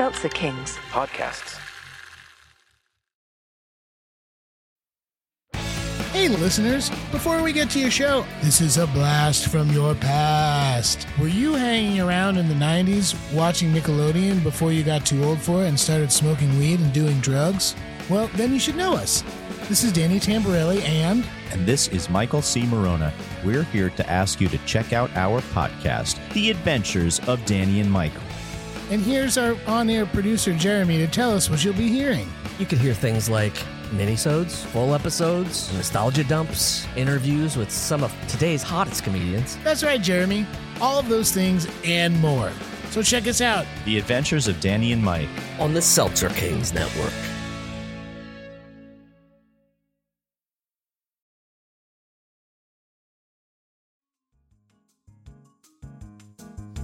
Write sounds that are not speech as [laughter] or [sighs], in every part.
Seltzer Kings. Podcasts. Hey, listeners, before we get to your show, this is a blast from your past. Were you hanging around in the 90s watching Nickelodeon before you got too old for it and started smoking weed and doing drugs? Well, then you should know us. This is Danny Tamberelli and. And this is Michael C. Maronna. We're here to ask you to check out our podcast, The Adventures of Danny and Michael. And here's our on air producer, Jeremy, to tell us what you'll be hearing. You could hear things like minisodes, full episodes, nostalgia dumps, interviews with some of today's hottest comedians. That's right, Jeremy. All of those things and more. So check us out. The Adventures of Danny and Mike. on the Seltzer Kings Network.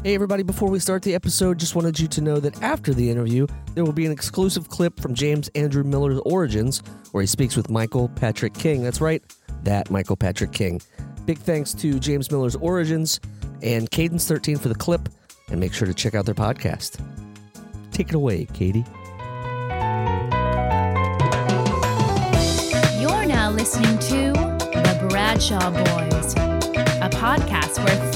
Hey, everybody, before we start the episode, just wanted you to know that after the interview, there will be an exclusive clip from James Andrew Miller's Origins, where he speaks with Michael Patrick King. That's right, that Michael Patrick King. Big thanks to James Miller's Origins and Cadence 13 for the clip, and make sure to check out their podcast. Take it away, Katie. You're now listening to The Bradshaw Boys, a podcast where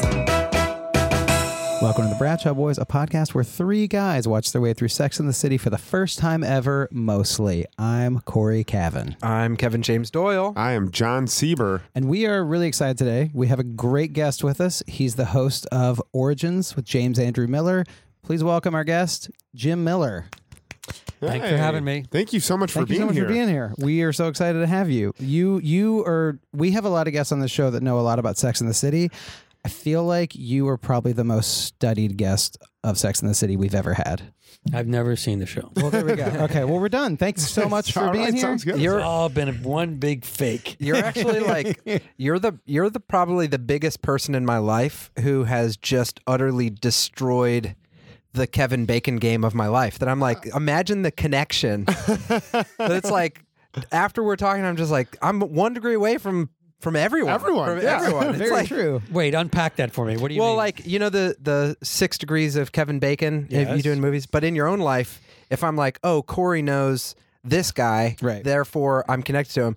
Welcome to the Bradshaw Boys, a podcast where three guys watch their way through Sex in the City for the first time ever, mostly. I'm Corey Cavan. I'm Kevin James Doyle. I am John Sieber. And we are really excited today. We have a great guest with us. He's the host of Origins with James Andrew Miller. Please welcome our guest, Jim Miller. Thanks for having me. Thank you so much Thank for you being so much here. for being here. We are so excited to have you. You you are we have a lot of guests on the show that know a lot about Sex in the City. I feel like you are probably the most studied guest of Sex in the City we've ever had. I've never seen the show. Well, there we go. [laughs] Okay, well, we're done. Thanks so much for All being right, here. sounds good. It's You're all been one big fake. you're actually like [laughs] you're the you're the probably the biggest person in my life who has just utterly destroyed the Kevin Bacon game of my life. That I'm like, imagine the connection. [laughs] that it's like after we're talking, I'm just like, I'm one degree away from from everyone. Everyone, From yeah. everyone. [laughs] It's Very like, true. Wait, unpack that for me. What do you well, mean? like you know the the six degrees of Kevin Bacon if you Yes. do in movies, but in your own life, if I'm like, oh, Corey knows this guy, Right. Therefore, I'm connected to him.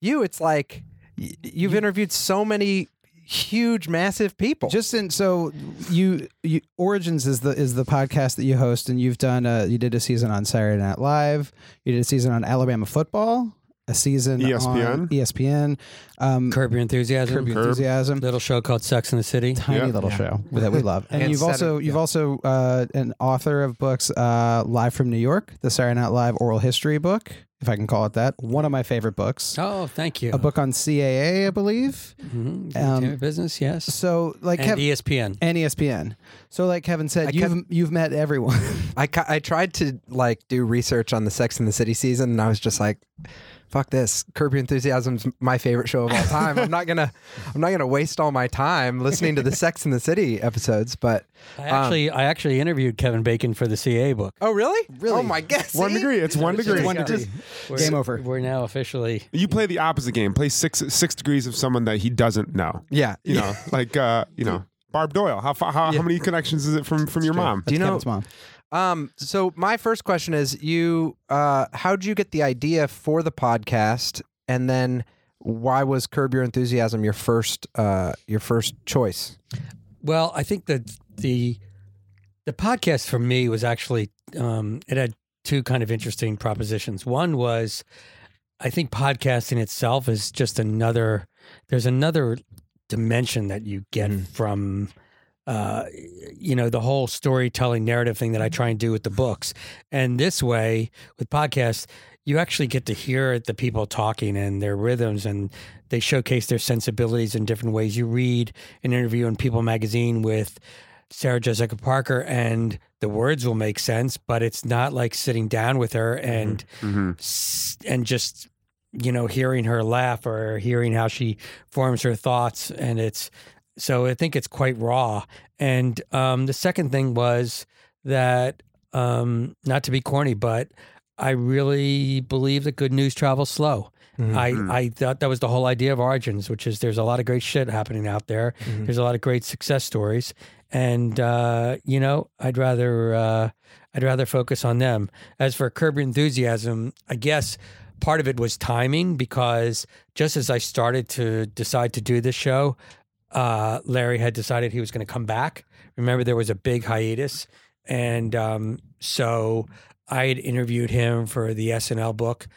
You, it's like y- you've interviewed so many huge, massive people. Just in so you, you Origins is the is the podcast that you host, and you've done a you did a season on Saturday Night Live, you did a season on Alabama football, a season ESPN. on ESPN, um, Curb Your Enthusiasm. Curb Your Curb. Enthusiasm. Little show called Sex in the City. Tiny Yeah. little Yeah. show that we love, and, And you've also Saturday- you've yeah. also uh, an author of books, uh, Live from New York, the Saturday Night Live oral history book, if I can call it that. One of my favorite books, Oh, thank you. a book on CAA, I believe. Mhm. um, Entertainment business, yes. So like and Kev- ESPN. and ESPN. So like Kevin said, I you've you've met everyone. [laughs] I ca- I tried to like do research on the Sex in the City season, and I was just like, "Fuck this! Curb Your Enthusiasm's my favorite show of all time. I'm not gonna I'm not gonna waste all my time listening to the [laughs] Sex and the City episodes." But I actually, I actually interviewed Kevin Bacon for the CAA book. oh, really? Really? Oh my god! One degree. It's one degree. one degree. We're- Game over. We're now officially. You play the opposite game. Play six six degrees of someone that he doesn't know. Yeah. You know, [laughs] like uh, you know, Barb Doyle. How fa- how, how many connections is it from from your mom? Do you know? Kevin's mom. Um. So my first question is, you, uh, how'd you get the idea for the podcast, and then why was Curb Your Enthusiasm your first, uh, your first choice? Well, I think that the the podcast for me was actually um, it had two kind of interesting propositions. One was I think podcasting itself is just another. There's another dimension that you get from. Uh, you know the whole storytelling narrative thing that I try and do with the books, and this way with podcasts, you actually get to hear the people talking and their rhythms, and they showcase their sensibilities in different ways. You read an interview in People magazine with Sarah Jessica Parker, and the words will make sense, but it's not like sitting down with her and Mm-hmm. s- and just you know hearing her laugh or hearing how she forms her thoughts, and it's so I think it's quite raw. And um, the second thing was that, um, not to be corny, but I really believe that good news travels slow. Mhm. I, I thought that was the whole idea of Origins, which is there's a lot of great shit happening out there. Mhm. There's a lot of great success stories, and uh, you know, I'd rather uh, I'd rather focus on them. As for Curb Your Enthusiasm, I guess part of it was timing because just as I started to decide to do this show, uh, Larry had decided he was going to come back. Remember, there was a big hiatus, and um, so I had interviewed him for the SNL book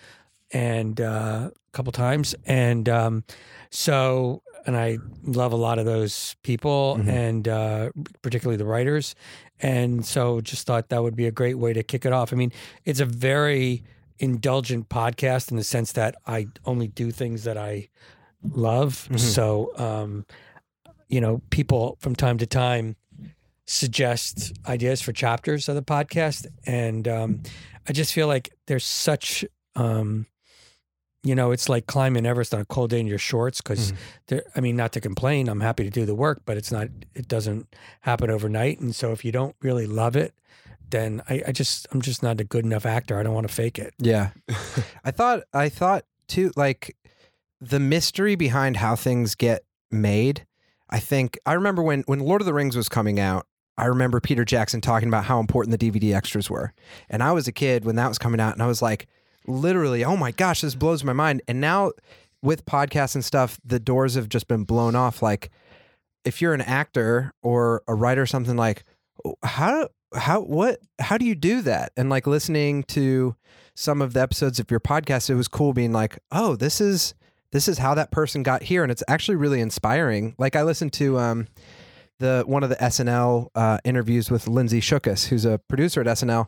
and uh, a couple times, and um, so and I love a lot of those people, Mhm. and uh, particularly the writers, and so just thought that would be a great way to kick it off. I mean, it's a very indulgent podcast in the sense that I only do things that I love. Mhm. So, um, you know, people from time to time suggest ideas for chapters of the podcast, and um, I just feel like there's such, um, you know, it's like climbing Everest on a cold day in your shorts because Mhm. there. I mean, not to complain, I'm happy to do the work, but it's not. It doesn't happen overnight, and so if you don't really love it, then I, I just I'm just not a good enough actor. I don't want to fake it. Yeah. [laughs] I thought I thought too like the mystery behind how things get made. I think I remember when when Lord of the Rings was coming out, I remember Peter Jackson talking about how important the DVD extras were. And I was a kid when that was coming out and I was like literally, "Oh my gosh, this blows my mind." And now with podcasts and stuff, the doors have just been blown off like if you're an actor or a writer or something like oh, how how what how do you do that and like listening to some of the episodes of your podcast it was cool being like oh this is this is how that person got here and it's actually really inspiring. Like i listened to um the one of the snl uh, interviews with lindsay shookus who's a producer at snl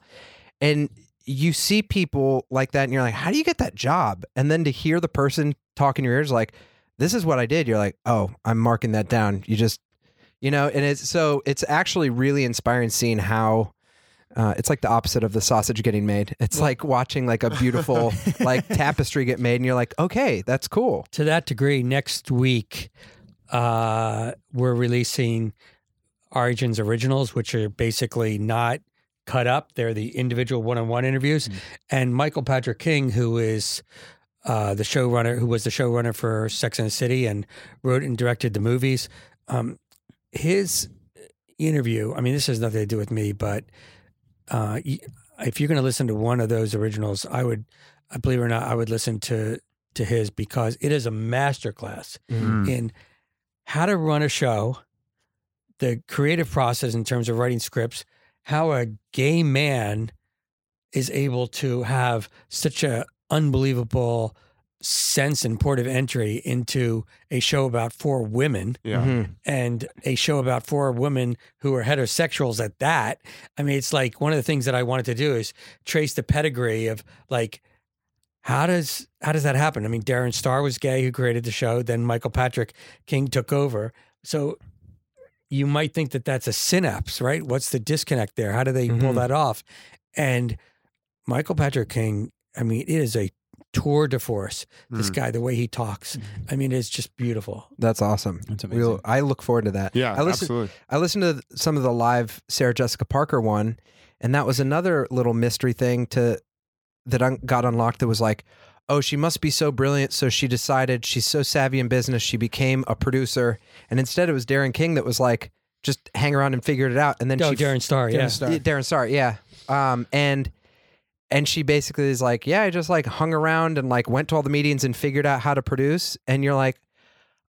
and you see people like that and you're like how do you get that job? And then to hear the person talk in your ears like this is what i did. You're like oh i'm marking that down. You just you know and it's so it's actually really inspiring seeing how uh, it's like the opposite of the sausage getting made it's like watching like a beautiful [laughs] like tapestry get made and you're like okay that's cool To that degree, next week uh, we're releasing Origins Originals, which are basically not cut up. They're the individual one-on-one interviews. And Michael Patrick King, who is uh, the showrunner, who was the showrunner for Sex and the City and wrote and directed the movies, um, his interview. I mean, this has nothing to do with me, but uh, if you're going to listen to one of those originals, I would, I believe it or not, I would listen to to his because it is a masterclass Mm. in how to run a show, the creative process in terms of writing scripts, how a gay man is able to have such a unbelievable sense and port of entry into a show about four women Yeah. Mhm. and a show about four women who are heterosexuals at that. I mean, it's like one of the things that I wanted to do is trace the pedigree of like how does how does that happen? I mean, Darren Star was gay who created the show, then Michael Patrick King took over. So you might think that that's a synapse, right? What's the disconnect there? How do they pull Mhm. that off? And Michael Patrick King, I mean, it is a tour de force. This Mm. guy, the way he talks, I mean, it's just beautiful. that's awesome That's amazing. We'll, i look forward to that Yeah, I listen, absolutely. I listened to some of the live Sarah Jessica Parker one, and that was another little mystery thing to that un- got unlocked. That was like, oh, she must be so brilliant, so she decided she's so savvy in business, she became a producer, and instead it was Darren King that was like, just hang around and figured it out, and then Oh, she Darren Star, yeah. Darren Star. yeah, Darren Star, yeah. Um, and and she basically is like, yeah, I just like hung around and like went to all the meetings and figured out how to produce. And you're like,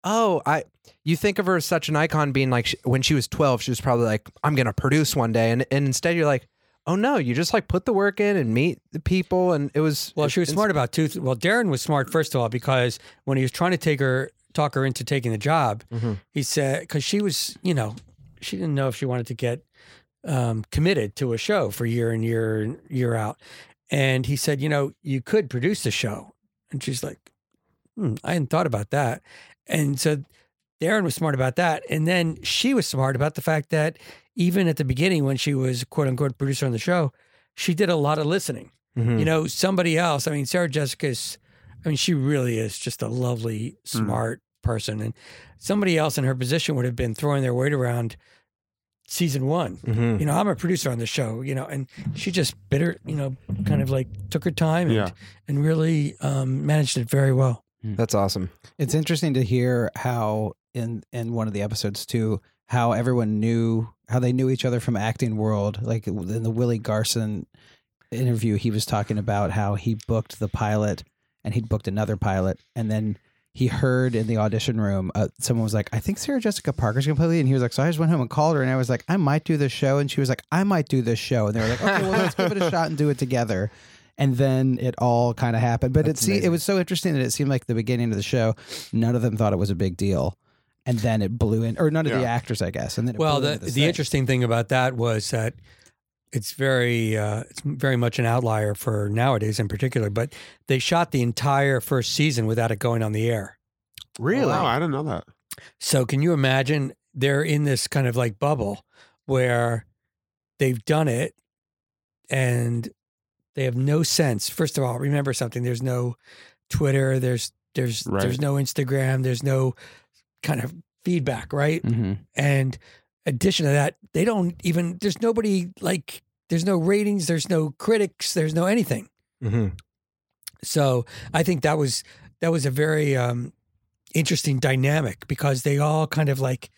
oh, I. You think of her as such an icon, being like sh when she was 12, she was probably like, I'm gonna produce one day, and and instead you're like, oh no, you just like put the work in and meet the people, and it was Well, she was smart about two. Th- well, Darren was smart first of all because when he was trying to take her, talk her into taking the job, Mhm. he said because she was, you know, she didn't know if she wanted to get um, committed to a show for year and year and year out, and he said, you know, you could produce the show, and she's like, hmm, I hadn't thought about that, and so Darren was smart about that, and then she was smart about the fact that even at the beginning when she was quote unquote producer on the show, she did a lot of listening. Mhm. you know, somebody else. I mean, Sarah Jessica's, I mean, she really is just a lovely, smart person, and somebody else in her position would have been throwing their weight around season one. Mhm. You know, I'm a producer on the show, you know, and she just bit her, you know, kind of like took her time and, Yeah. and really um, managed it very well. That's awesome. It's interesting to hear how in in one of the episodes too how everyone knew how they knew each other from acting world. Like in the Willie Garson interview, he was talking about how he booked the pilot and he'd booked another pilot, and then he heard in the audition room uh, someone was like, "I think Sarah Jessica Parker's gonna play," lead," and he was like, "So I just went home and called her, and I was like, I might do this show," and she was like, "I might do this show," and they were like, "Okay, well let's give it a [laughs] shot and do it together." And then it all kind of happened, but it That's se- it was so interesting that it seemed like the beginning of the show, none of them thought it was a big deal, and then it blew in, or none of the actors, I guess, and then it Well, the, the thing. interesting thing about that was that it's very uh, it's very much an outlier for nowadays in particular. But they shot the entire first season without it going on the air. Really? Wow, I didn't know that. So can you imagine they're in this kind of like bubble where they've done it and they have no sense. First of all, remember something. There's no Twitter. There's there's Right. there's no Instagram. There's no kind of feedback, right? Mhm. And addition to that, they don't even there's nobody like there's no ratings, there's no critics, there's no anything. Mhm. So I think that was that was a very um, interesting dynamic because they all kind of like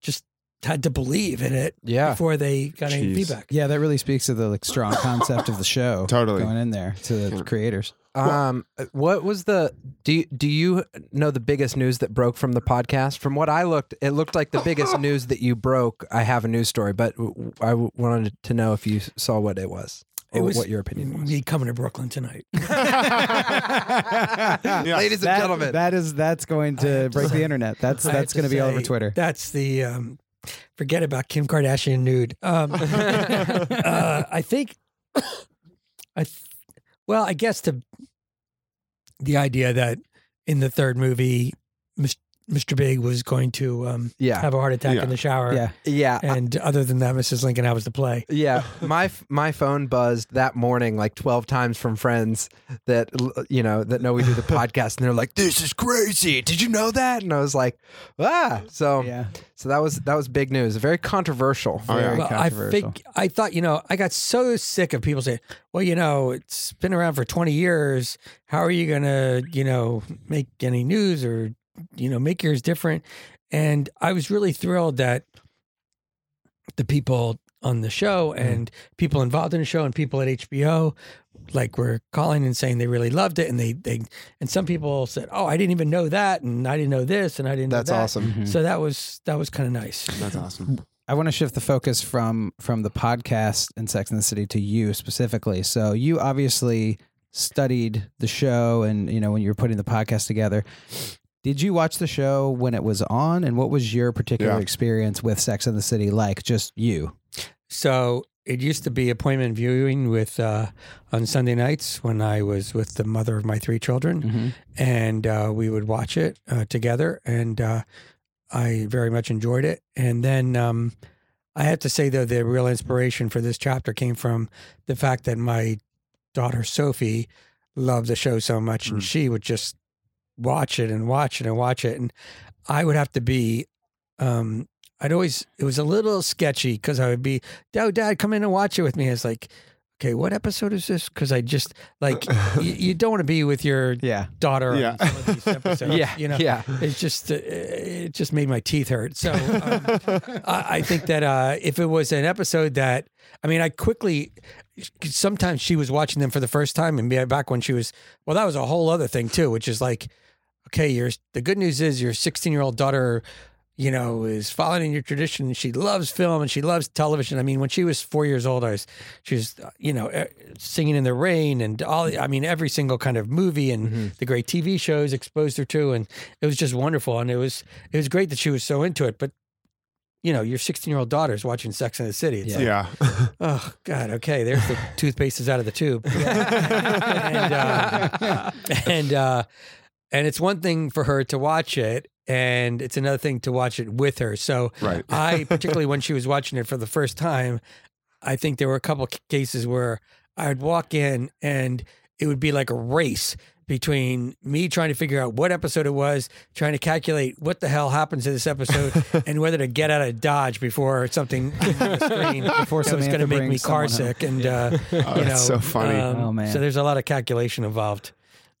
just had to believe in it Yeah. before they got any Jeez. feedback. Yeah, that really speaks to the like strong concept of the show. [laughs] Totally. going in there to the creators. Um, what was the do you, do you know the biggest news that broke from the podcast? From what I looked, it looked like the biggest [laughs] news that you broke. I have a news story, but I wanted to know if you saw what it was. It Or was what your opinion was. me coming to Brooklyn tonight. [laughs] Ladies and That- gentlemen, that is that's going to break the internet. That's I have that's going to be all over Twitter. That's the um, forget about Kim Kardashian nude. Um, [laughs] uh, I think I th- well, I guess the the idea that in the third movie, Mr. Big was going to um, yeah, have a heart attack Yeah. in the shower. Yeah. yeah, And other than that, Mrs. Lincoln, how was the play? yeah. [laughs] My f- my phone buzzed that morning like twelve times from friends that l- you know that know we do the [laughs] podcast, and they're like, "This is crazy! Did you know that?" And I was like, "Ah!" So Yeah. so that was that was big news. Very controversial. Oh, yeah. Very Well, I controversial. think I thought you know I got so sick of people saying, "Well, you know, it's been around for twenty years. How are you gonna, you know, make any news or you know make yours different?" And I was really thrilled that the people on the show and people involved in the show and people at HBO like were calling and saying they really loved it and they they and some people said, "Oh, I didn't even know that and I didn't know this and I didn't That's know that." awesome. Mhm. So that was that was kind of nice. That's awesome. I want to shift the focus from from the podcast and Sex and the City to you specifically. So you obviously studied the show and you know when you were putting the podcast together. Did you watch the show when it was on and what was your particular Yeah. experience with Sex and the City like just you? So it used to be appointment viewing with uh, on Sunday nights when I was with the mother of my three children, Mhm. and uh, we would watch it uh, together, and uh, I very much enjoyed it. And then um, I have to say though, the real inspiration for this chapter came from the fact that my daughter Sophie loved the show so much, and Mm. she would just watch it and watch it and watch it, and I would have to be. Um, I'd always it was a little sketchy because I would be, "Dad, Dad, come in and watch it with me." It's like, okay, what episode is this? Because I just like you, [laughs] you don't want to be with your Yeah. daughter Yeah. on some of these [laughs] episodes. Yeah, you know, yeah. it's just uh, it just made my teeth hurt. So um, [laughs] I, I think that uh, if it was an episode that I mean, I quickly sometimes she was watching them for the first time and back when she was well, that was a whole other thing too, which is like, okay, you're the good news is your 16 year old daughter. You know, is following your tradition. She loves film and she loves television. I mean, when she was four years old, I was, she was, uh, you know, eh, singing in the rain and all. I mean, every single kind of movie and the great TV shows exposed her to, and it was just wonderful. And it was, it was great that she was so into it. But you know, your 16 year old daughter's watching Sex and the City. It's like, Yeah. [laughs] oh God, okay, there's the [laughs] toothpaste is out of the tube. and uh, [laughs] and uh, and it's one thing for her to watch it, and it's another thing to watch it with her. So Right. [laughs] I, particularly when she was [laughs] watching it for the first time, I think there were a couple c- cases where I would walk in and it would be like a race. between me trying to figure out what episode it was, trying to calculate what the hell happens in this episode, [laughs] and whether to get out of Dodge before something on the screen Before that was going to make me brings car someone home. sick. And uh, you know, so funny. um, Oh, man. So there's a lot of calculation involved.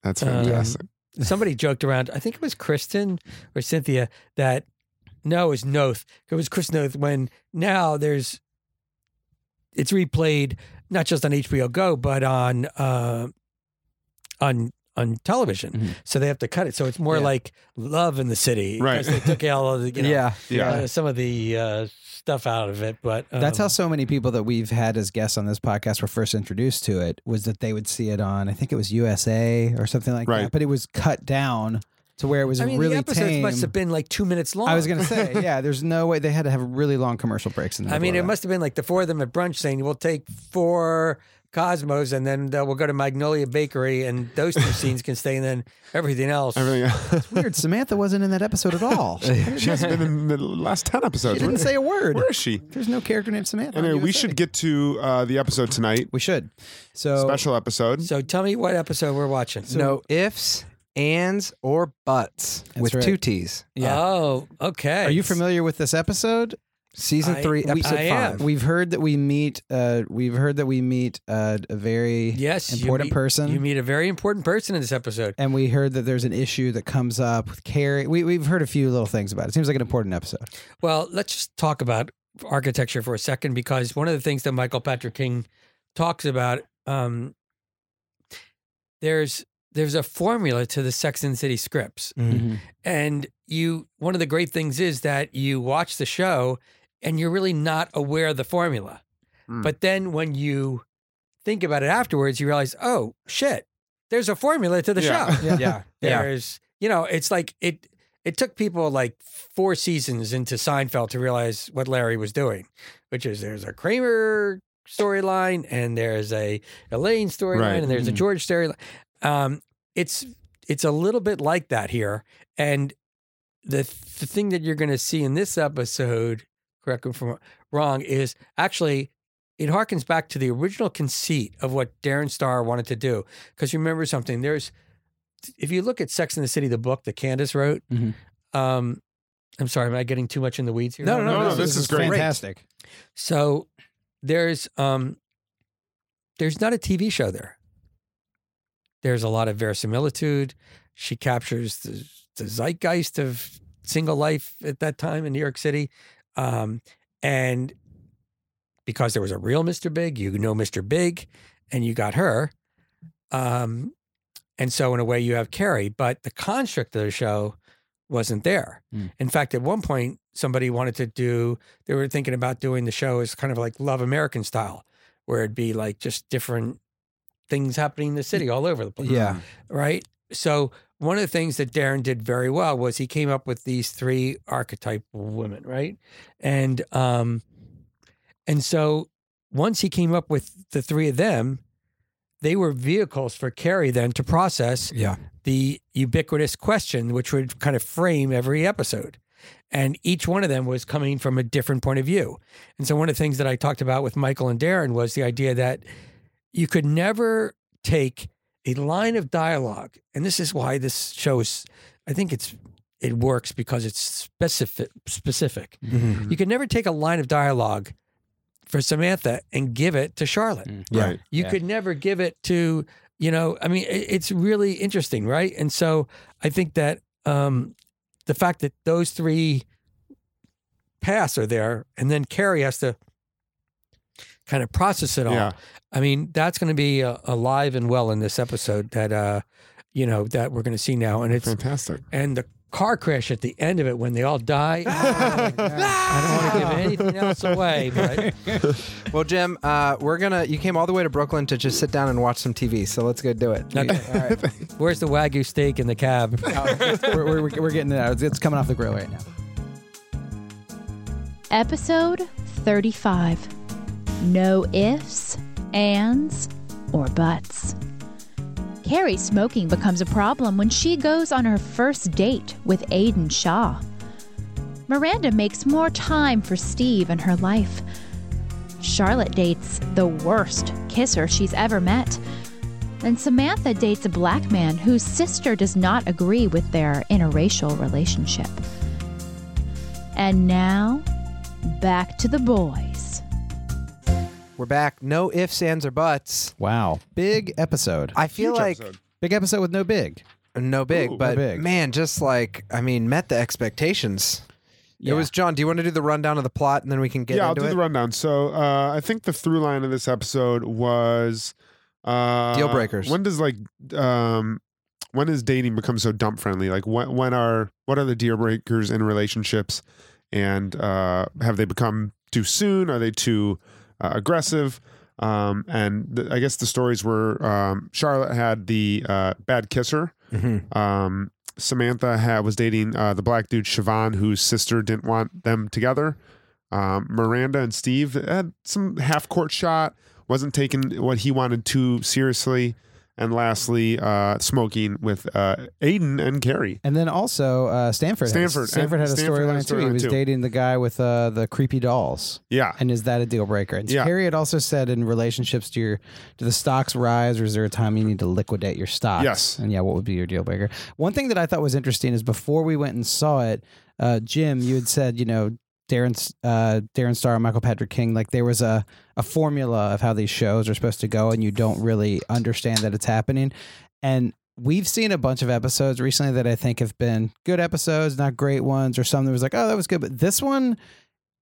That's Um, fantastic. Somebody joked around. I think it was Kristen or Cynthia that no, it was Noth. It was Chris Noth. When now there's it's replayed not just on HBO Go but on uh, on on television. Mhm. So they have to cut it. So it's more Yeah. like Love in the City. Right. They took all of the you know, [laughs] yeah. yeah. uh, some of the uh, stuff out of it. But um, That's how so many people that we've had as guests on this podcast were first introduced to it was that they would see it on I think it was USA or something like Right. that, but it was cut down to where it was I mean, really the episodes tame. must have been like two minutes long. I was going to say, [laughs] yeah, there's no way they had to have really long commercial breaks in the I mean, it that. must have been like the four of them at brunch saying, "We'll take four Cosmos, and then uh, we'll go to Magnolia Bakery, and those two [laughs] scenes can stay, and then everything else." Everything else. It's weird. Samantha wasn't in that episode at all. [laughs] She she hasn't been in the last 10 episodes. She didn't say a word. Where is she? There's no character named Samantha. Anyway, we should get to uh, the episode tonight. We should. So Special episode. So tell me what episode we're watching. no ifs, ands, or buts with right. two T's. yeah. Oh, okay. Are you familiar with this episode? Season I- three, we- episode I am. five. We've heard that we meet. Uh, we've heard that we meet uh, a very Yes, you important meet- person. You meet a very important person in this episode. and we heard that there's an issue that comes up with Carrie. We, we've heard a few little things about it. It seems like an important episode. Well, let's just talk about architecture for a second because one of the things that Michael Patrick King talks about, um, there's there's a formula to the Sex and City scripts, Mhm. and you one of the great things is that you watch the show and you're really not aware of the formula, Mm. but then when you think about it afterwards, you realize, oh shit, there's a formula to the Yeah. show. [laughs] Yeah. [laughs] Yeah. There's, you know, it's like it. It took people like four seasons into Seinfeld to realize what Larry was doing, which is there's a Kramer storyline and there's a Elaine storyline Right. and there's a Mhm. George storyline. Um, it's it's a little bit like that here, and the the thing that you're going to see in this episode, correct me if I'm wrong, is actually it harkens back to the original conceit of what Darren Star wanted to do. Because you remember something, there's if you look at Sex in the City, the book that Candace wrote, Mhm. um, I'm sorry, am I getting too much in the weeds here? No, no, No, no, this is great. fantastic. So there's um there's not a TV show there. There's a lot of verisimilitude. She captures the, the zeitgeist of single life at that time in New York City. Um, and because there was a real Mr. Big, you know Mr. Big, and you got her. Um, and so in a way you have Carrie, but the construct of the show wasn't there. Mm. In fact, at one point somebody wanted to do they were thinking about doing the show as kind of like Love American style, where it'd be like just different things happening in the city all over the place. Yeah. Right. So one of the things that Darren did very well was he came up with these three archetypal women, right? And um and so once he came up with the three of them, they were vehicles for Carrie then to process Yeah. the ubiquitous question, which would kind of frame every episode. And each one of them was coming from a different point of view. And so, one of the things that I talked about with Michael and Darren was the idea that you could never take a line of dialogue. And this is why this show is, I think it's, it works because it's specific. Specific. Mhm. You could never take a line of dialogue for Samantha and give it to Charlotte. Yeah. Right. You Yeah. could never give it to, you know, I mean, it- it's really interesting, right? And so I think that um, the fact that those three paths are there and then Carrie has to kind of process it all. Yeah. I mean, that's going to be uh, alive and well in this episode that, uh, you know, that we're going to see now. And it's, Fantastic. and the car crash at the end of it when they all die. I don't want to give anything else away, but [laughs] Well, Jim, uh, we're gonna. You came all the way to Brooklyn to just sit down and watch some TV. So let's go do it. Okay. [laughs] where's the Wagyu steak in the cab? [laughs] we're, we're, we're getting it out. It's coming off the grill right now. Episode 35 No ifs, ands, or buts. Carrie smoking becomes a problem when she goes on her first date with Aiden Shaw. Miranda makes more time for Steve in her life. Charlotte dates the worst kisser she's ever met. And Samantha dates a black man whose sister does not agree with their interracial relationship. And now, back to the boys. We're back. No ifs, ands, or buts. Wow. Big episode. I feel Huge like episode. Big episode with no big. no big, Ooh, but no big. man, just like I mean, met the expectations. It was John. Do you want to do the rundown of the plot and then we can get yeah, I'll into do it? the rundown. So uh, I think the through line of this episode was uh, Deal breakers. When does like um, when does dating become so dump friendly? Like when when are what are the deal breakers in relationships, and uh, have they become too soon? Are they too uh, aggressive? Um, and th- I guess the stories were um, Charlotte had the uh, bad kisser. Mhm. Um, Samantha had, was dating uh, the black dude Chivon, whose sister didn't want them together. Um, Miranda and Steve had some half court shot, wasn't taking what he wanted too seriously. And lastly, uh, smoking with uh, Aiden and Carrie. And then also uh, Stanford. Stanford. Has, Stanford had a Stanford had a storyline too. He was too. dating the guy with uh, the creepy dolls. Yeah. And is that a deal breaker? And Yeah. Harry had also said in relationships, do your do the stocks rise or is there a time you need to liquidate your stocks? Yes. And yeah, what would be your deal breaker? One thing that I thought was interesting is before we went and saw it, uh, Jim, you had said, you know, Darren, uh, Darren Star and Michael Patrick King, like there was a, a formula of how these shows are supposed to go, and you don't really understand that it's happening. And we've seen a bunch of episodes recently that I think have been good episodes, not great ones, or some that was like, oh, that was good. But this one,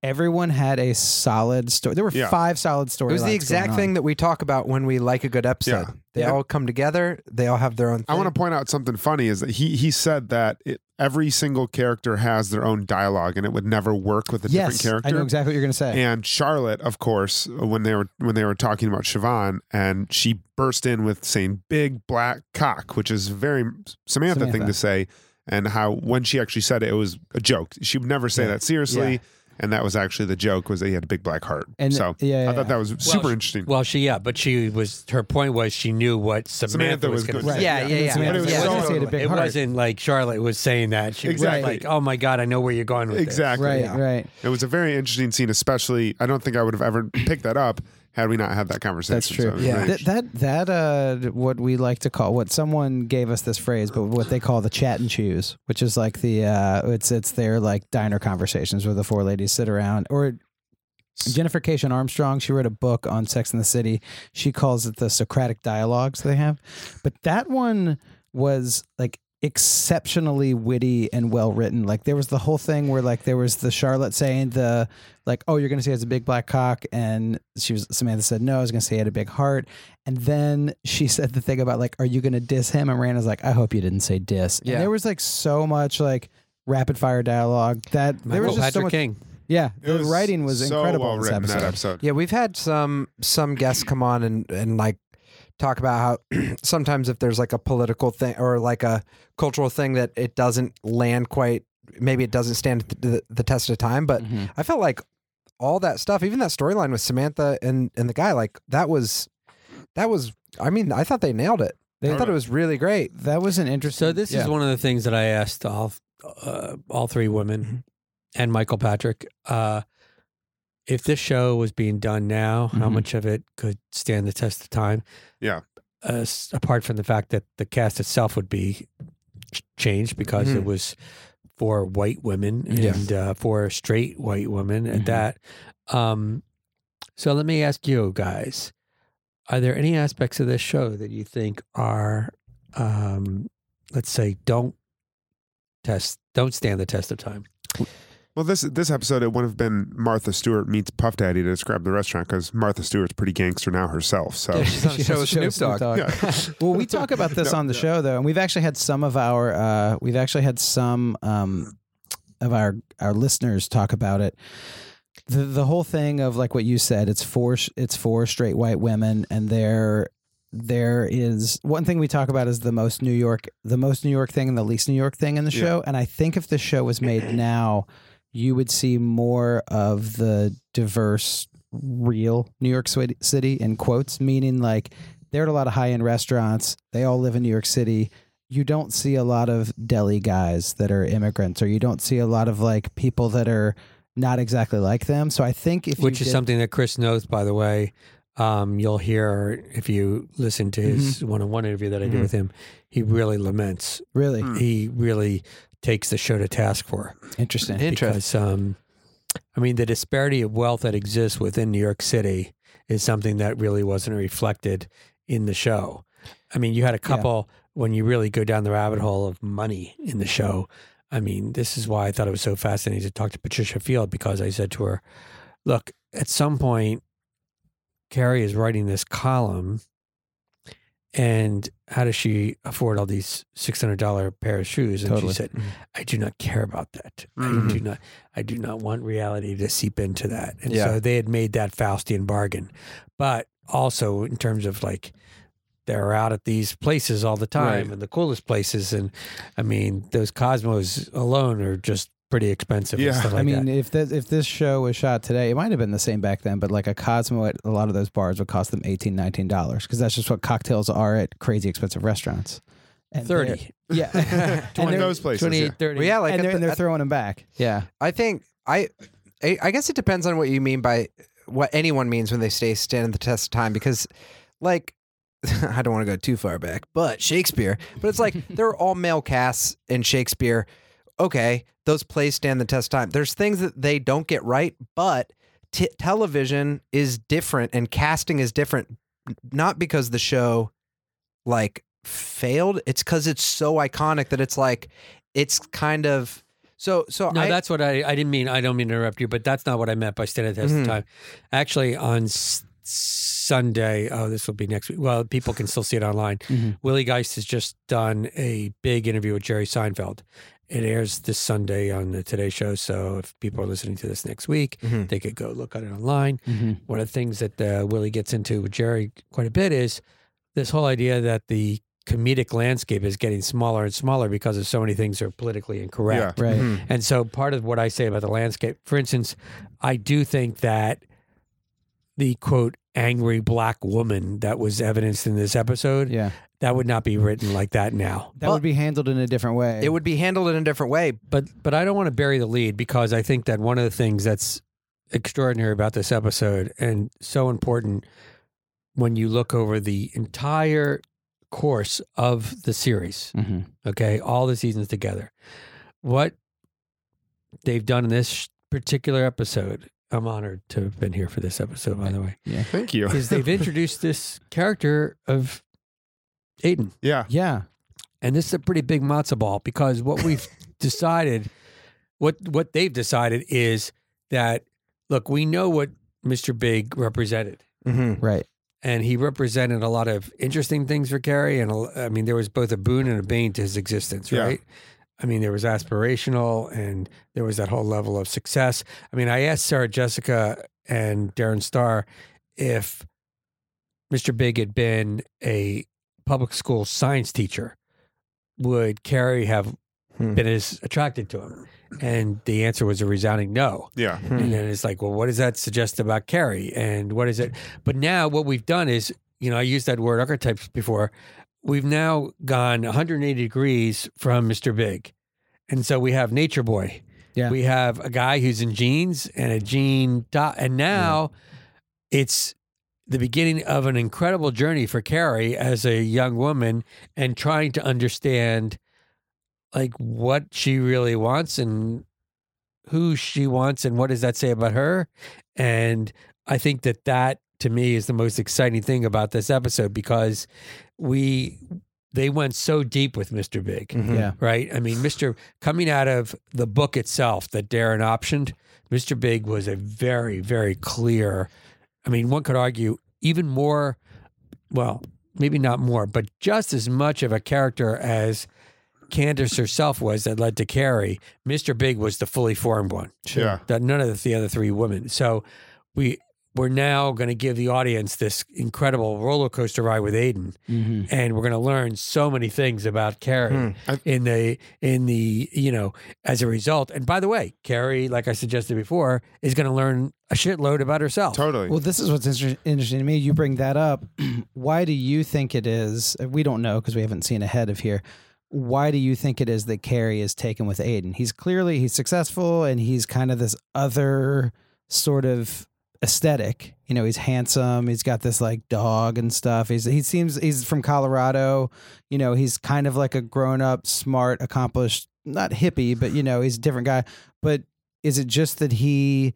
everyone had a solid story. There were Yeah. five solid stories. It was the exact thing that we talk about when we like a good episode. Yeah. They Yeah. all come together. They all have their own. Thing. I want to point out something funny is that he he said that it, every single character has their own dialogue and it would never work with a yes, different character. I know exactly what you're going to say. And Charlotte, of course, when they were when they were talking about Chivon, and she burst in with saying "big black cock," which is a very Samantha, thing to say, and how when she actually said it, it was a joke. She would never say Yeah. that seriously, Yeah. And that was actually the joke was that he had a big black heart. And- so yeah, yeah, I thought that was super she- interesting. Well, she yeah, but she was her point was she knew what Samantha, Samantha was, was going good. to say. Yeah, yeah, yeah. Samantha But it was said, so- "I had a big It heart." wasn't like Charlotte was saying that. She Exactly. was like, "Oh my god, I know where you're going with this." exactly. Right, yeah. right. It was a very interesting scene, especially. I don't think I would have ever picked that up had we not had that conversation. That's true. So Yeah. That that that uh what we like to call what someone gave us this phrase, but what they call the chat and chews, which is like the uh it's it's their like diner conversations where the four ladies sit around or Jennifer Keishin Armstrong, she wrote a book on Sex in the City. She calls it the Socratic dialogues they have. But that one was like exceptionally witty and well written. Like there was the whole thing where like there was the Charlotte saying the like, oh, you're gonna say it's a big black cock, and she was Samantha said no, I was gonna say he had a big heart, and then she [laughs] said the thing about like, are you gonna diss him? And Miranda's like, I hope you didn't say diss. Yeah. And there was like so much like rapid fire dialogue that there was Michael just so much. King. Yeah, It the writing was so incredible well in this episode. Episode. Yeah, we've had some some guests come on and and like talk about how [clears throat] sometimes if there's like a political thing or like a cultural thing that it doesn't land quite, maybe it doesn't stand the, the test of time. But Mhm. I felt like all that stuff, even that storyline with Samantha and and the guy, like that was that was. I mean, I thought they nailed it. They- I thought it was really great. That was an interesting. So this yeah. is one of the things that I asked all uh, all three women Mm-hmm. and Michael Patrick. Uh, if this show was being done now, how Mhm. much of it could stand the test of time? Yeah. Uh, apart from the fact that the cast itself would be ch- changed because it Mhm. was for white women Yeah. and uh, for straight white women Mhm. at that. Um, so let me ask you guys: Are there any aspects of this show that you think are, um, let's say, don't test, don't stand the test of time? Well, this this episode it would have been Martha Stewart meets Puff Daddy to describe the restaurant because Martha Stewart's pretty gangster now herself. So Yeah, she's on the show has with a Snoop Dogg. Yeah. [laughs] well, we talk about this [laughs] No, on the yeah. show though, and we've actually had some of our uh, we've actually had some um, of our our listeners talk about it. The the whole thing of like what you said, it's four it's four straight white women, and there there is one thing we talk about is the most New York the most New York thing and the least New York thing in the Yeah. show. And I think if the show was made now, you would see more of the diverse real New York City- in quotes, meaning like there are a lot of high end restaurants. They all live in New York City. You don't see a lot of deli guys that are immigrants, or you don't see a lot of like people that are not exactly like them. So I think if Which is did- something that Chris knows, by the way. Um, you'll hear if you listen to his one-on-one interview that I did Mhm. with him, he really laments. Really Hmm. He really takes the show to task for. interesting. Interesting. Because, um, I mean, the disparity of wealth that exists within New York City is something that really wasn't reflected in the show. I mean, you had a couple when you really go down the rabbit hole of money in the show. I mean, this is why I thought it was so fascinating to talk to Patricia Field because I said to her, "Look, at some point, Carrie is writing this column." And how does she afford all these six hundred dollar pair of shoes? And Totally. she said, "I do not care about that. I Mhm. do not. I do not want reality to seep into that." And Yeah. so they had made that Faustian bargain, but also in terms of like they're out at these places all the time Right. and the coolest places, and I mean those Cosmos alone are just pretty expensive. Yeah. and stuff like I mean, that. if this, if this show was shot today, it might have been the same back then, but like a Cosmo at a lot of those bars would cost them $18, because that's just what cocktails are at crazy expensive restaurants. And thirty. Yeah. To [laughs] [laughs] and one of they're, those places. yeah. 30. Well, yeah, like and at they're, the- and they're throwing them back. Yeah. I think I, I I guess it depends on what you mean by what anyone means when they say stand the test of time because, like, [laughs] I don't want to go too far back, but Shakespeare. But it's like there are all male casts in Shakespeare. Okay, those plays stand the test of time. There's things that they don't get right, but t- television is different and casting is different. Not because the show like failed. It's because it's so iconic that it's like it's kind of so so. No, I, that's what I, I didn't mean. I don't mean to interrupt you, but that's not what I meant by stand the test Mhm. of time. Actually, on s- Sunday, oh, this will be next week. Well, people can still see it online. Mhm. Willie Geist has just done a big interview with Jerry Seinfeld. It airs this Sunday on the Today Show. So if people are listening to this next week, Mhm. they could go look at it online. Mm-hmm. One of the things that uh, Willie gets into with Jerry quite a bit is this whole idea that the comedic landscape is getting smaller and smaller because of so many things are politically incorrect. Right. Mhm. And so part of what I say about the landscape, for instance, I do think that the quote angry black woman that was evidenced in this episode, Yeah. that would not be written like that now. That would be handled in a different way. It would be handled in a different way. But but I don't want to bury the lead because I think that one of the things that's extraordinary about this episode and so important when you look over the entire course of the series, hmm okay, all the seasons together. What they've done in this particular episode, I'm honored to have been here for this episode, by the way, Yeah. Thank you. is [laughs] they've introduced this character of Aiden. yeah. Yeah. And this is a pretty big matzo ball because what we've [laughs] decided, what what they've decided is that look, we know what Mr. Big represented. Mm-hmm. Right. And he represented a lot of interesting things for Carrie. And a- I mean, there was both a boon and a bane to his existence, Yeah. Right? I mean, there was aspirational and there was that whole level of success. I mean, I asked Sarah Jessica and Darren Star if Mr. Big had been a public school science teacher, would Carrie have Hmm. been as attracted to him? And the answer was a resounding no. Yeah. And then it's like, well, what does that suggest about Carrie? And what is it? But now what we've done is, you know, I used that word archetypes before. We've now gone 180 degrees from Mr. Big. And so we have Nature Boy. Yeah. We have a guy who's in jeans and a jean dot. And now it's the beginning of an incredible journey for Carrie as a young woman and trying to understand like what she really wants and who she wants and what does that say about her and i think that that to me is the most exciting thing about this episode because we they went so deep with mr big Mhm. Yeah. right i mean mr coming out of the book itself that darren optioned mr big was a very very clear i mean one could argue even more well maybe not more but just as much of a character as candace herself was that led to carrie mr big was the fully formed one Yeah. that none of the other three women. So we we're now going to give the audience this incredible roller coaster ride with Aiden, Mm-hmm. and we're going to learn so many things about Carrie. I- in the in the you know as a result. And by the way, Carrie, like I suggested before, is going to learn a shitload about herself. Totally. Well, this is what's inter- interesting to me. You bring that up. [clears throat] Why do you think it is? We don't know because we haven't seen ahead of here. Why do you think it is that Carrie is taken with Aiden? He's clearly he's successful and he's kind of this other sort of aesthetic. You know, he's handsome. He's got this like dog and stuff. He's he seems he's from Colorado. You know, he's kind of like a grown up, smart, accomplished, not hippie, but you know, he's a different guy. But is it just that he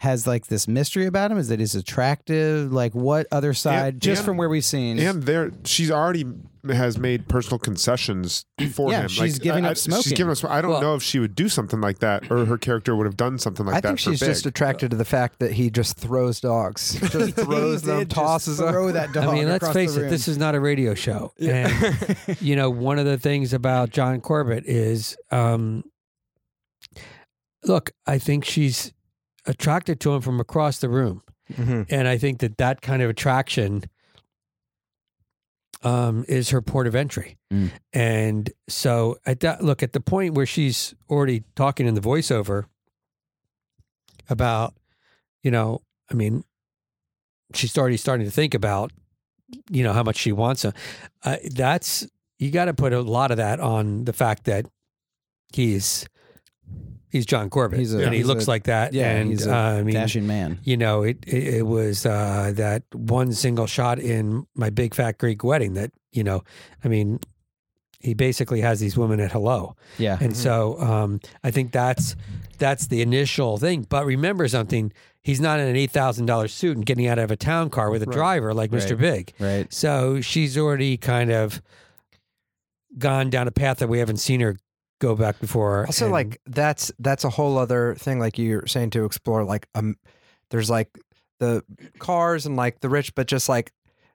has like this mystery about him? Is that he's attractive? Like what other side? just and- from where we've seen, And there, she's already has made personal concessions for Yeah, him. she's giving I, up smoking. She's giving up. sm- I don't Well- know if she would do something like that, or her character would have done something like I that. I think she's Big. just attracted to the fact that he just throws dogs, [laughs] just throws them, tosses them. throw that dog. I mean, let's face it, this is not a radio show. [laughs] And, you know, one of the things about John Corbett is um, look, I think she's attracted to him from across the room. Mhm. And I think that that kind of attraction um, is her port of entry. Mm. And so at that look at the point where she's already talking in the voiceover about, you know, I mean, she's already starting to think about, you know, how much she wants him. Uh, that's you got to put a lot of that on the fact that he's he's John Corbett He's a- and he he's looks a- like that. yeah, and he's a uh, I mean, dashing man. you know, it it, it was uh, that one single shot in my big fat Greek wedding that you know, I mean, he basically has these women at hello, Yeah, and so um, I think that's that's the initial thing. But remember something: he's not in an eight thousand dollars suit and getting out of a town car with a Right. driver like Mr. Big. right. So she's already kind of gone down a path that we haven't seen her go back before. Also, and- like that's that's a whole other thing. Like you're saying to explore, like um, there's like the cars and like the rich, but just like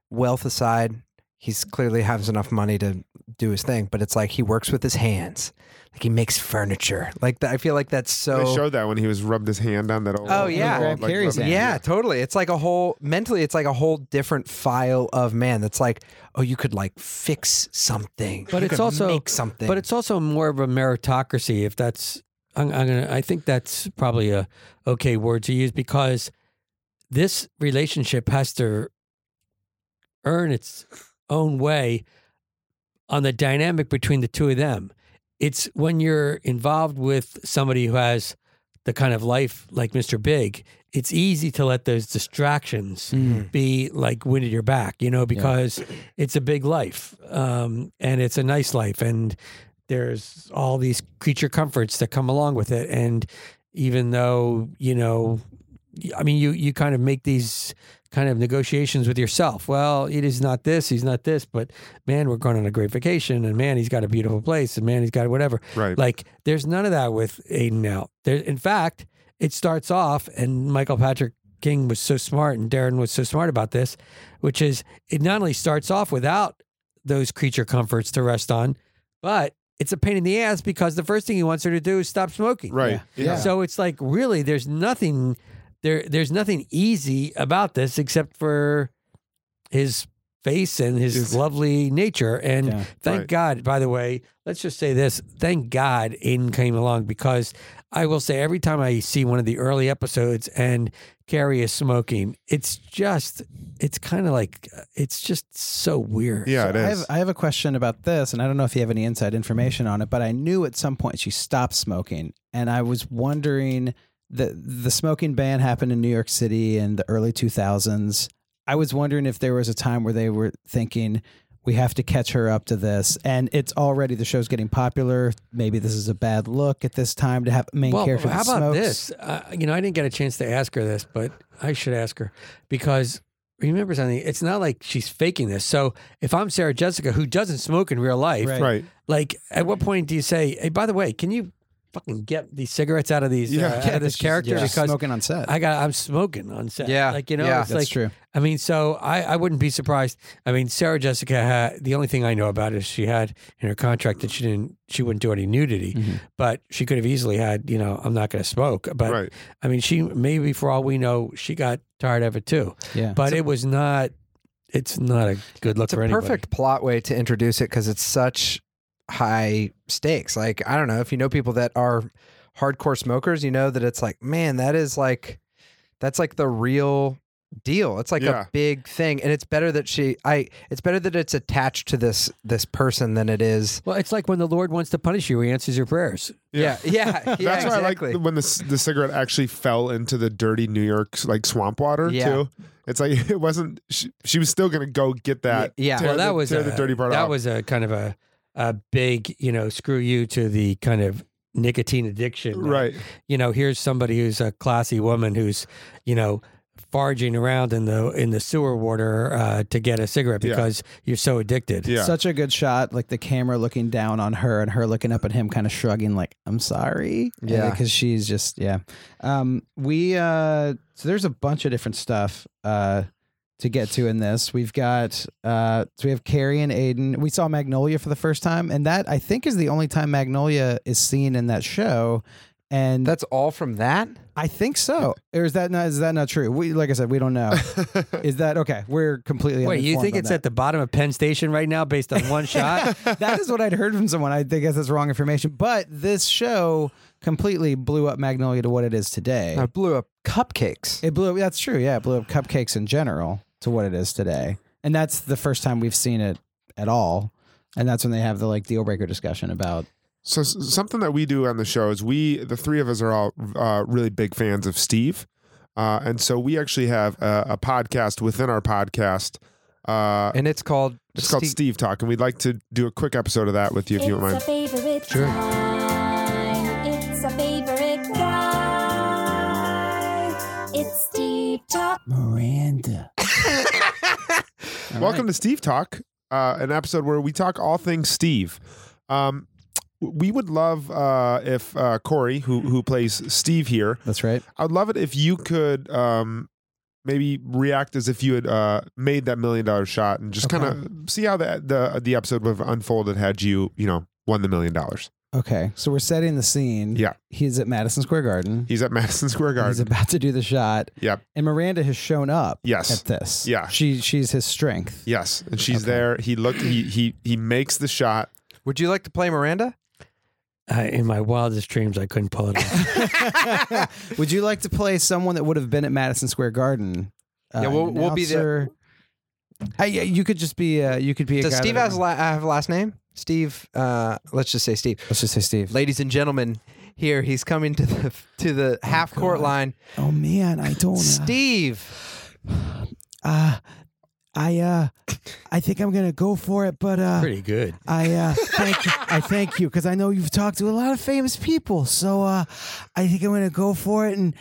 wealth aside, he's clearly has enough money to do his thing. But it's like he works with his hands, like he makes furniture. Like that, I feel like that's so. they showed that when he was rubbed his hand on that old. Oh, yeah. old, Grab Carrie's rubbing- yeah, totally. It's like a whole mentally. It's like a whole different file of man. That's like, oh, you could like fix something, But You it's could also- make something. But it's also more of a meritocracy. If that's, I'm, I'm gonna. I think that's probably a okay word to use because this relationship has to earn its own way on the dynamic between the two of them. It's when you're involved with somebody who has the kind of life like Mr. Big. It's easy to let those distractions be like wind at your back, you know, because it's a big life um, and it's a nice life, and there's all these creature comforts that come along with it. And even though you know, I mean, you you kind of make these kind of negotiations with yourself. Well, it is not this, he's not this, but man, we're going on a great vacation, and man, he's got a beautiful place, and man, he's got whatever. Right. Like, there's none of that with Aiden now. There, in fact, it starts off, and Michael Patrick King was so smart, and Darren was so smart about this, which is it not only starts off without those creature comforts to rest on, but it's a pain in the ass because the first thing he wants her to do is stop smoking. Right. Yeah. Yeah. So it's like really, there's nothing there. There's nothing easy about this except for his face and his His- lovely nature. And Yeah. thank Right. God, by the way, let's just say this: thank God Aiden came along because I will say every time I see one of the early episodes and Carrie is smoking, it's just, it's kind of like, uh, it's just so weird. Yeah, So it I have, I have a question about this, and I don't know if you have any inside information on it, but I knew at some point she stopped smoking, and I was wondering the the smoking ban happened in New York City in the early 2000s. I was wondering if there was a time where they were thinking we have to catch her up to this, and it's already the show's getting popular. Maybe this is a bad look at this time to have a main well, character. how about smokes. this? Uh, you know, I didn't get a chance to ask her this, but I should ask her because remember something. It's not like she's faking this. So if I'm Sarah Jessica, who doesn't smoke in real life, Right. right. like at what point do you say, "Hey, by the way, can you fucking get these cigarettes out of these Yeah. uh, out Yeah, of this she's character just because smoking on set. I got I'm smoking on set." Yeah, like you know, yeah, it's That's like true. I mean, so I, I wouldn't be surprised. I mean, Sarah Jessica had the only thing I know about is she had in her contract that she didn't she wouldn't do any nudity, Mhm. but she could have easily had you know I'm not going to smoke. But right. I mean, she maybe for all we know she got tired of it too. Yeah. But it was not. It's not a good look it's a anybody. perfect plot way to introduce it because it's such high stakes. Like I don't know if you know people that are hardcore smokers, you know that it's like, man, that is like that's like the real deal. It's like Yeah. a big thing, and it's better that she. I. It's better that it's attached to this this person than it is. Well, it's like when the Lord wants to punish you, He answers your prayers. Yeah, yeah, yeah. [laughs] That's why exactly. I like when the the cigarette actually fell into the dirty New York like swamp water Yeah. too. It's like [laughs] it wasn't. She, she was still gonna go get that. Yeah. tear well, that the, was tear a, the dirty part That out. was a kind of a a big, you know, screw you to the kind of nicotine addiction. right. You know, here's somebody who's a classy woman who's, you know, foraging around in the in the sewer water uh, to get a cigarette Yeah. because you're so addicted. Yeah. Such a good shot, like the camera looking down on her and her looking up at him, kind of shrugging, like "I'm sorry." Yeah. because she's just yeah. Um, we uh, so there's a bunch of different stuff uh to get to in this. We've got uh, so we have Carrie and Aiden. We saw Magnolia for the first time, and that I think is the only time Magnolia is seen in that show. And That's all from that. I think so. Or is that not? Is that not true? We like I said, we don't know. [laughs] is that okay? We're completely. Wait, you think on it's that. at the bottom of Penn Station right now based on one [laughs] shot? that is what I'd heard from someone. I think that's wrong information. But this show completely blew up Magnolia to what it is today. I blew up cupcakes. It blew. That's true. Yeah, it blew up cupcakes in general to what it is today. And that's the first time we've seen it at all. And that's when they have the like deal breaker discussion about. So s- something that we do on the show is we, the three of us, are all uh, really big fans of Steve, uh, and so we actually have a, a podcast within our podcast. Uh, and it's called. it's called Steve- Steve Talk, and we'd like to do a quick episode of that with you if you don't It's mind. a favorite Sure. time. It's a favorite guy. It's Steve Talk. Miranda. [laughs] Welcome to Steve Talk, uh, an episode where we talk all things Steve. Um, we would love uh, if uh, Corey, who who plays Steve here, That's right. I would love it if you could um, maybe react as if you had uh, made that million dollar shot and just Okay. kind of see how the, the the episode would have unfolded had you you know won the million dollars. Okay, so we're setting the scene. Yeah. he's at Madison Square Garden. He's at Madison Square Garden. He's about to do the shot. Yep. And Miranda has shown up. Yes. At this. Yeah. She she's his strength. Yes, and she's Okay. there. He looked. He he he makes the shot. Would you like to play Miranda? I, in my wildest dreams, I couldn't pull it off. [laughs] Would you like to play someone that would have been at Madison Square Garden? Uh, Yeah, we'll- we'll be there. announcer? Uh, yeah, you could just be. Uh, you could be. A Does guy Steve has la- have last name? Steve. Uh, let's just say Steve. Let's just say Steve. Ladies and gentlemen, here he's coming to the to the half court God. line. Oh man, I don't. Steve. [sighs] Uh, I uh, I think I'm gonna go for it, but uh, Pretty good. I uh, thank you. I thank you because I know you've talked to a lot of famous people. So uh, I think I'm gonna go for it, and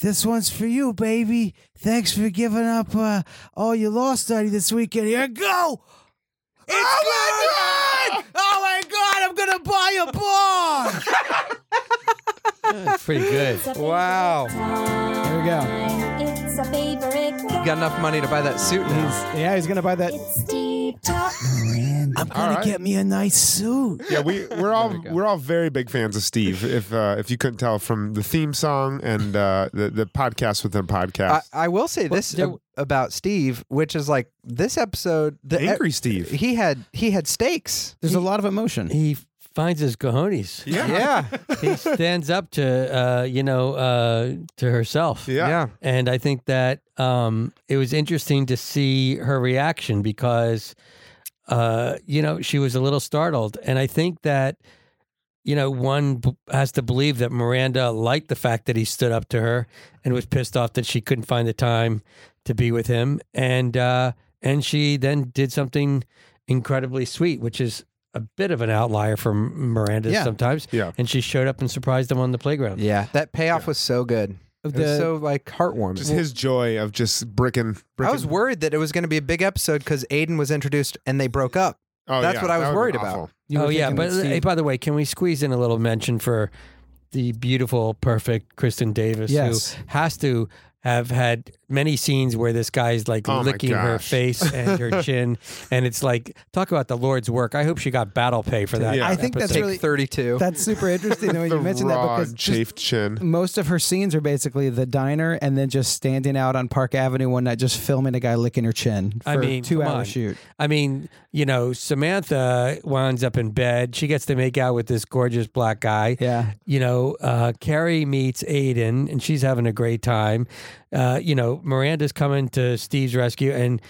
this one's for you, baby. Thanks for giving up uh, all your law study this weekend. Here, go. It's oh my god! Oh my god! I'm gonna buy a bar. That's pretty good. It's a favorite Wow. There we go. It's a favorite guy. You got enough money to buy that suit now. He's, yeah, he's gonna buy that. It's Steve Talk. I'm gonna right. get me a nice suit. Yeah, we we're all we're all very big fans of Steve. If uh, if you couldn't tell from the theme song and uh, the the podcast within I, podcast, I will say this there- ab- about Steve, which is like this episode. The Angry Steve. He had he had stakes. There's a lot of emotion. He finds his cojones. Yeah. Yeah. He stands up to, uh, you know, uh, to herself. yeah, yeah. And I think that um, it was interesting to see her reaction because, uh, you know, she was a little startled. And I think that, you know, one b- has to believe that Miranda liked the fact that he stood up to her and was pissed off that she couldn't find the time to be with him. And, uh, and she then did something incredibly sweet, which is a bit of an outlier for Miranda Yeah. sometimes. Yeah. And she showed up and surprised him on the playground. Yeah. That payoff was so good. It was The- so like heartwarming. just his joy of just bricking. bricking I was worried that it was going to be a big episode because Aiden was introduced and they broke up. Oh, that's yeah, what I was would've worried been about. awful. You were oh yeah, thinking but that hey, by the way, can we squeeze in a little mention for the beautiful, perfect Kristin Davis, Yes. who has to have had many scenes where this guy's like Oh, licking her face and her [laughs] chin, and it's like talk about the Lord's work. I hope she got battle pay for that. Yeah. I think that's really 32. that's super interesting though, when [laughs] you mentioned that raw, because chafed chin. most of her scenes are basically the diner and then just standing out on Park Avenue one night, just filming a guy licking her chin for I mean, a two-hour on. shoot. I mean, you know, Samantha winds up in bed. She gets to make out with this gorgeous black guy. Yeah, you know, uh, Carrie meets Aiden and she's having a great time. Uh, you know, Miranda's coming to Steve's rescue, and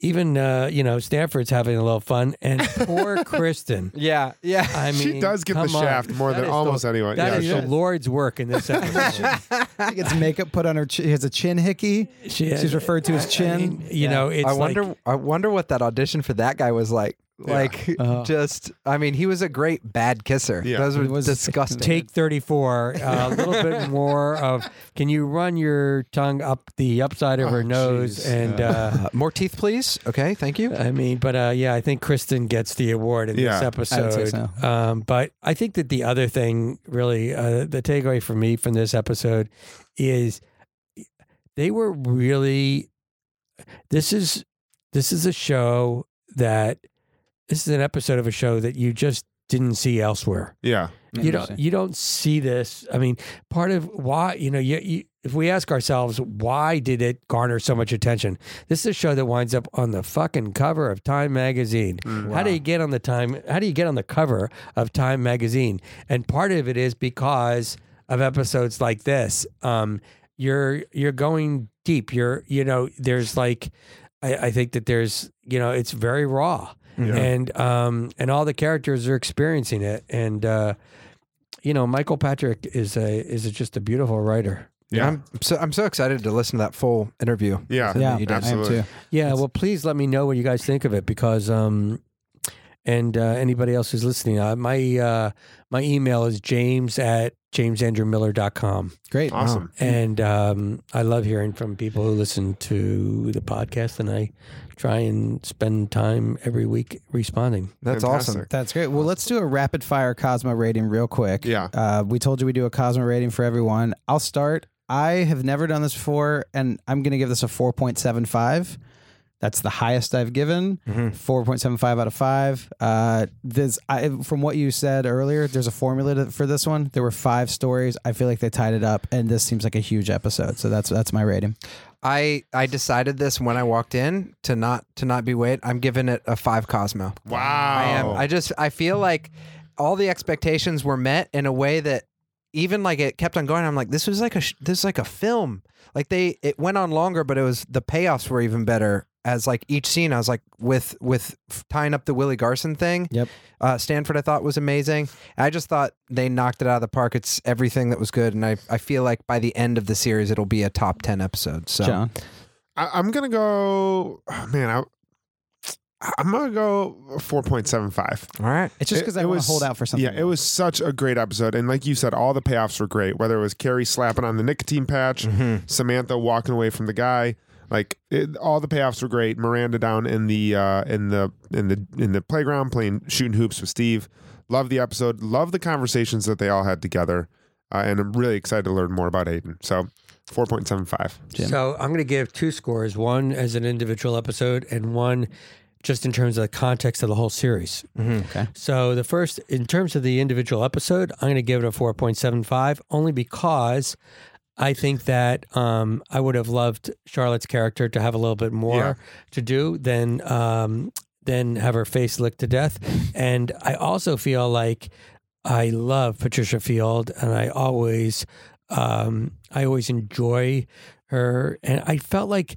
even uh, you know Stanford's having a little fun, and poor [laughs] Kristin. Yeah, yeah. I mean, she does get the come on. shaft more That than is the- almost anyone. That yeah, is she- the Lord's work in this episode. [laughs] She gets makeup put on her. Ch- she has a chin hickey. She has- She's referred to as I chin. mean, you know, it's I like- wonder. I wonder what that audition for that guy was like. Like, [laughs] Uh-huh. just. I mean, he was a great bad kisser. Yeah. Those were was- disgusting. Take 34, uh, a little bit [laughs] more of can you run your tongue up the upside of Oh, her nose? jeez. And Yeah. uh, Uh, [laughs] more teeth, please. Okay, thank you. I mean, but uh, yeah, I think Kristin gets the award in Yeah, this I episode. would say so. Um, but I think that the other thing, really, uh, the takeaway for me from this episode is they were really. This is this is a show that this is an episode of a show that you just didn't see elsewhere. yeah. You don't you don't see this. I mean, part of why you know you, you if we ask ourselves why did it garner so much attention? This is a show that winds up on the fucking cover of Time magazine. How do you get on the time? How do you get on the cover of Time magazine? And part of it is because of episodes like this. Um, you're you're going deep. You're you know there's like I, I think that there's you know it's very raw Yeah. and um and all the characters are experiencing it and uh you know michael patrick is a is a, just a beautiful writer Yeah. I'm so I'm so excited to listen to that full interview. Yeah. Yeah, you did. I am absolutely. too. yeah well please let me know what you guys think of it because um and uh, anybody else who's listening uh, my uh my email is james at jamesandrewmiller.com Great. Awesome. and um i love hearing from people who listen to the podcast and i try and spend time every week responding That's Fantastic. awesome. That's great. Well, let's do a rapid fire Cosmo rating real quick. Yeah. Uh, we told you we do a Cosmo rating for everyone. I'll start. I have never done this before, and I'm going to give this a 4.75. That's the highest I've given. Mhm. 4.75 out of five. Uh, this, I, from what you said earlier, there's a formula to, for this one. There were five stories. I feel like they tied it up, and this seems like a huge episode. So that's that's my rating. I I decided this when I walked in to not to not be weighed. I'm giving it a five Cosmo. Wow. I am. I just I feel like all the expectations were met in a way that even like it kept on going. I'm like this was like a sh- this is like a film. Like they it went on longer, but it was the payoffs were even better. As like each scene, I was like with with f- tying up the Willie Garson thing. Yep. Uh, Stanford, I thought was amazing. I just thought they knocked it out of the park. It's everything that was good, and I I feel like by the end of the series, it'll be a top ten episode. So John. I, I'm gonna go. Oh, man, I, I'm gonna go 4.75. all right. It's just because it I want was- to hold out for something. Yeah, it was such a great episode, and like you said, all the payoffs were great. Whether it was Carrie slapping on the nicotine patch, Mm-hmm. Samantha walking away from the guy, like it, all the payoffs were great. Miranda down in the uh, in the in the in the playground playing shooting hoops with Steve. Love the episode. Love the conversations that they all had together, uh, and I'm really excited to learn more about Aiden. So, 4.75. Jim. So I'm going to give two scores: one as an individual episode, and one just in terms of the context of the whole series. Okay. So the first, in terms of the individual episode, I'm going to give it a 4.75, only because I think that um, I would have loved Charlotte's character to have a little bit more Yeah. to do than um, than have her face licked to death, and I also feel like I love Patricia Field, and I always um, I always enjoy her, and I felt like,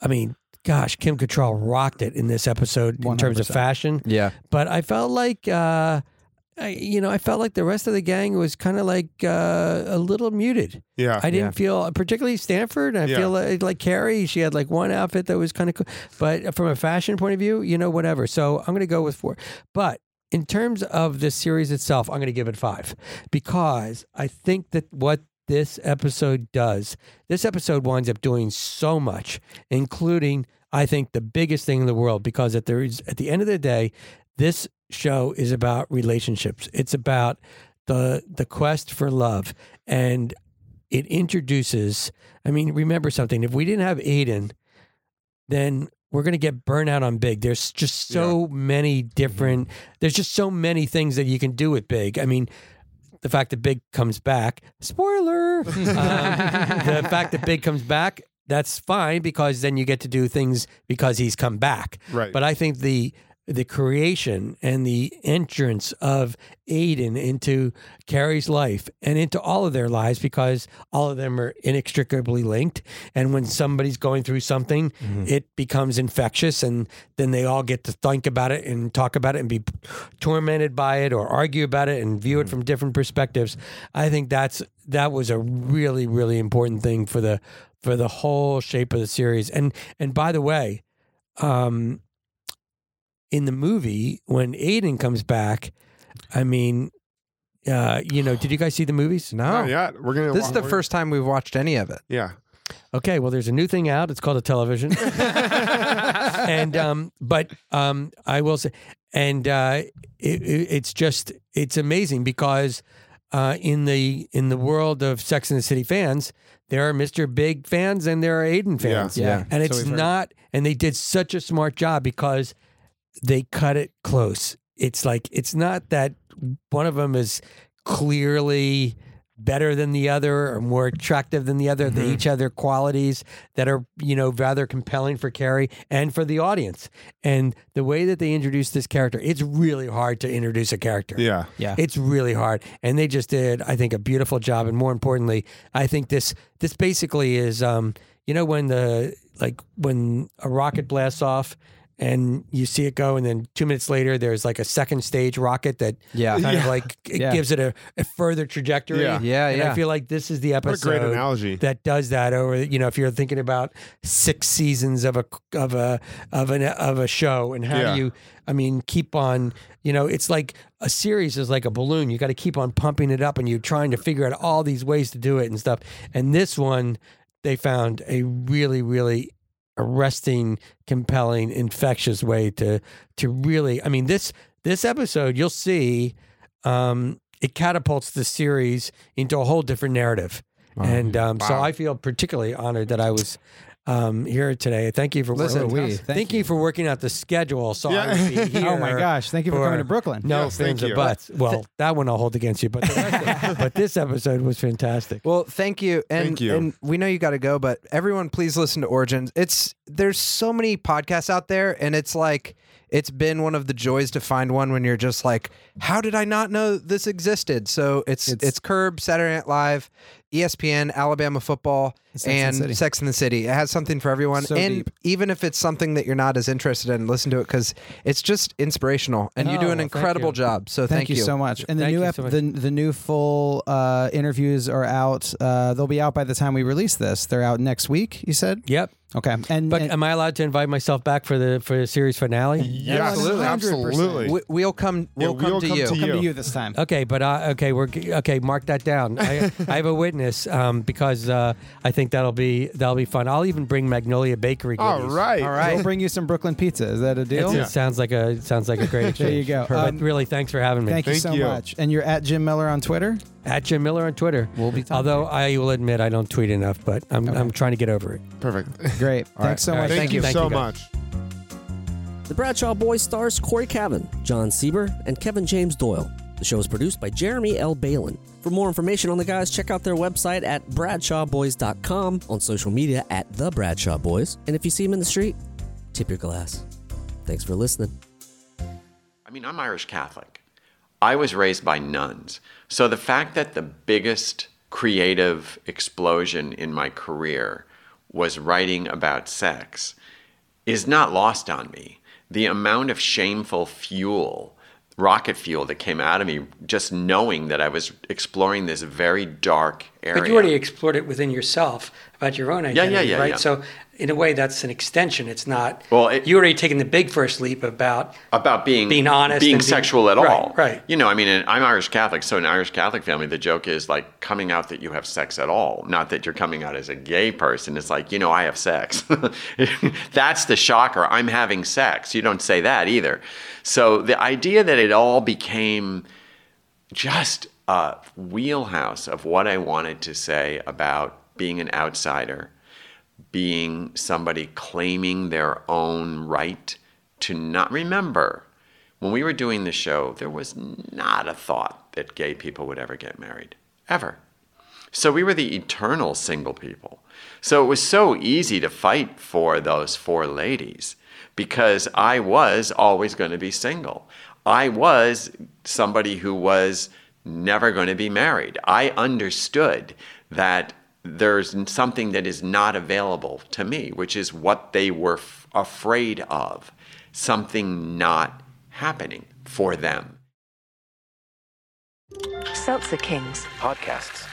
I mean. Gosh, Kim Cattrall rocked it in this episode in terms of fashion Yeah. but I felt like, uh, I, you know, I felt like the rest of the gang was kind of like uh, a little muted. Yeah, I didn't feel, particularly Stanford. I Yeah. feel like, like Carrie, she had like one outfit that was kind of cool, but from a fashion point of view, you know, whatever. So I'm going to go with four. But in terms of the series itself, I'm going to give it five because I think that what this episode does, this episode winds up doing so much, including I think the biggest thing in the world because at the at the end of the day, this show is about relationships. It's about the the quest for love and it introduces I mean, remember something. If we didn't have Aiden, then we're going to get burnout on big. There's just so many different there's just so many things that you can do with big. I mean, the fact that Big comes back, spoiler. [laughs] um, the fact that Big comes back, that's fine because then you get to do things because he's come back. right. But I think the the creation and the entrance of Aiden into Carrie's life and into all of their lives because all of them are inextricably linked. And when somebody's going through something, it becomes infectious, and then they all get to think about it and talk about it and be tormented by it or argue about it and view it from different perspectives. I think that's that was a really really important thing for the for the whole shape of the series. And and by the way, um, in the movie when Aiden comes back, I mean, uh, you know, did you guys see the movies? No. Not yet. We're gonna. This is the we're- first time we've watched any of it. Yeah. Okay, well, there's a new thing out. It's called a television, [laughs] [laughs] and um, but um, I will say, and uh, it, it, it's just it's amazing because uh, in the in the world of Sex and the City fans, there are Mr. Big fans and there are Aiden fans. Yeah. and so it's we've heard. not, and they did such a smart job because they cut it close. It's like it's not that one of them is clearly better than the other or more attractive than the other. They each have their qualities that are, you know, rather compelling for Carrie and for the audience. And the way that they introduce this character, it's really hard to introduce a character. Yeah. Yeah. It's really hard. And they just did, I think, a beautiful job. And more importantly, I think this this basically is um, you know, when the like when a rocket blasts off and you see it go and then two minutes later there's like a second stage rocket that Yeah. kind of like it Yeah. gives it a, a further trajectory. Yeah. Yeah, And yeah. I feel like this is the episode great analogy. that does that over you know if you're thinking about six seasons of a of a of an of a show and how Yeah. do you I mean keep on you know it's like a series is like a balloon you got to keep on pumping it up and you're trying to figure out all these ways to do it and stuff and this one they found a really really arresting compelling infectious way to to really I mean this this episode you'll see um it catapults the series into a whole different narrative. And um, so I feel particularly honored that I was um, here today. Thank you for Listen, working. we- thank, thank you. you. for working out the schedule. So Yeah. I would be here. [laughs] Oh my gosh! Thank you for, coming to Brooklyn. No Yes, thank fins or you. buts. Well, that one I'll hold against you, but the rest of- [laughs] but this episode was fantastic. Well, thank you. And, Thank you. and we know you got to go, but everyone, please listen to Origins. It's there's so many podcasts out there, and it's like it's been one of the joys to find one when you're just like, how did I not know this existed? So it's it's, It's- Curb, Saturday Night Live, ESPN, Alabama football, Sex and and. Sex in the City. It has something for everyone. So and deep. even if it's something that you're not as interested in, listen to it because it's just inspirational, and you Oh, do an thank incredible you. job. So Thank, thank, you. so much. And the Thank new ep- so the the new full uh, interviews are out. Uh, they'll be out by the time we release this. They're out next week. You said Yep. okay. And, But and am I allowed to invite myself back for the for the series finale? Yeah, absolutely. absolutely. We, we'll come. We'll Yeah, come we'll to come you. to come to you. you this time. Okay, but uh, okay, we're okay. Mark that down. I, I have a witness um, because uh, I think that'll be that'll be fun. I'll even bring Magnolia Bakery. All goodies. right. All right. We'll bring you some Brooklyn pizza. Is that a deal? It's- It sounds like a sounds like a great exchange. [laughs] There you go. But Um, really, thanks for having me. Thank you so you. much. And you're at Jim Miller on Twitter. At Jim Miller on Twitter. We'll be talking. Although I will admit I don't tweet enough, but I'm I'm trying to get over it. Perfect. Great. All right. Thanks so All much. right. Thank, Thank you you. Thank so you, guys. much. The Bradshaw Boys stars Corey Cavan, John Sieber, and Kevin James Doyle. The show is produced by Jeremy L. Balin. For more information on the guys, check out their website at bradshawboys.com, on social media at The Bradshaw Boys, and if you see them in the street, tip your glass. Thanks for listening. I mean, I'm Irish Catholic. I was raised by nuns. So the fact that the biggest creative explosion in my career was writing about sex is not lost on me. The amount of shameful fuel, rocket fuel that came out of me just knowing that I was exploring this very dark area. But you already explored it within yourself about your own yeah, identity, yeah, right? yeah. So in a way, that's an extension. It's not. Well, it- you already taken the big first leap about about being Being honest being and being- sexual at right, all. right. You know, I mean, I'm Irish Catholic, so in an Irish Catholic family, the joke is like coming out that you have sex at all, not that you're coming out as a gay person. It's like, you know, I have sex. [laughs] That's the shocker. I'm having sex. You don't say that either. So the idea that it all became just a wheelhouse of what I wanted to say about being an outsider, being somebody claiming their own right to not remember. When we were doing the show, there was not a thought that gay people would ever get married, ever. So we were the eternal single people. So it was so easy to fight for those four ladies because I was always going to be single. I was somebody who was never going to be married. I understood that there's something that is not available to me, which is what they were f- afraid of something not happening for them. Seltzer Kings. Podcasts.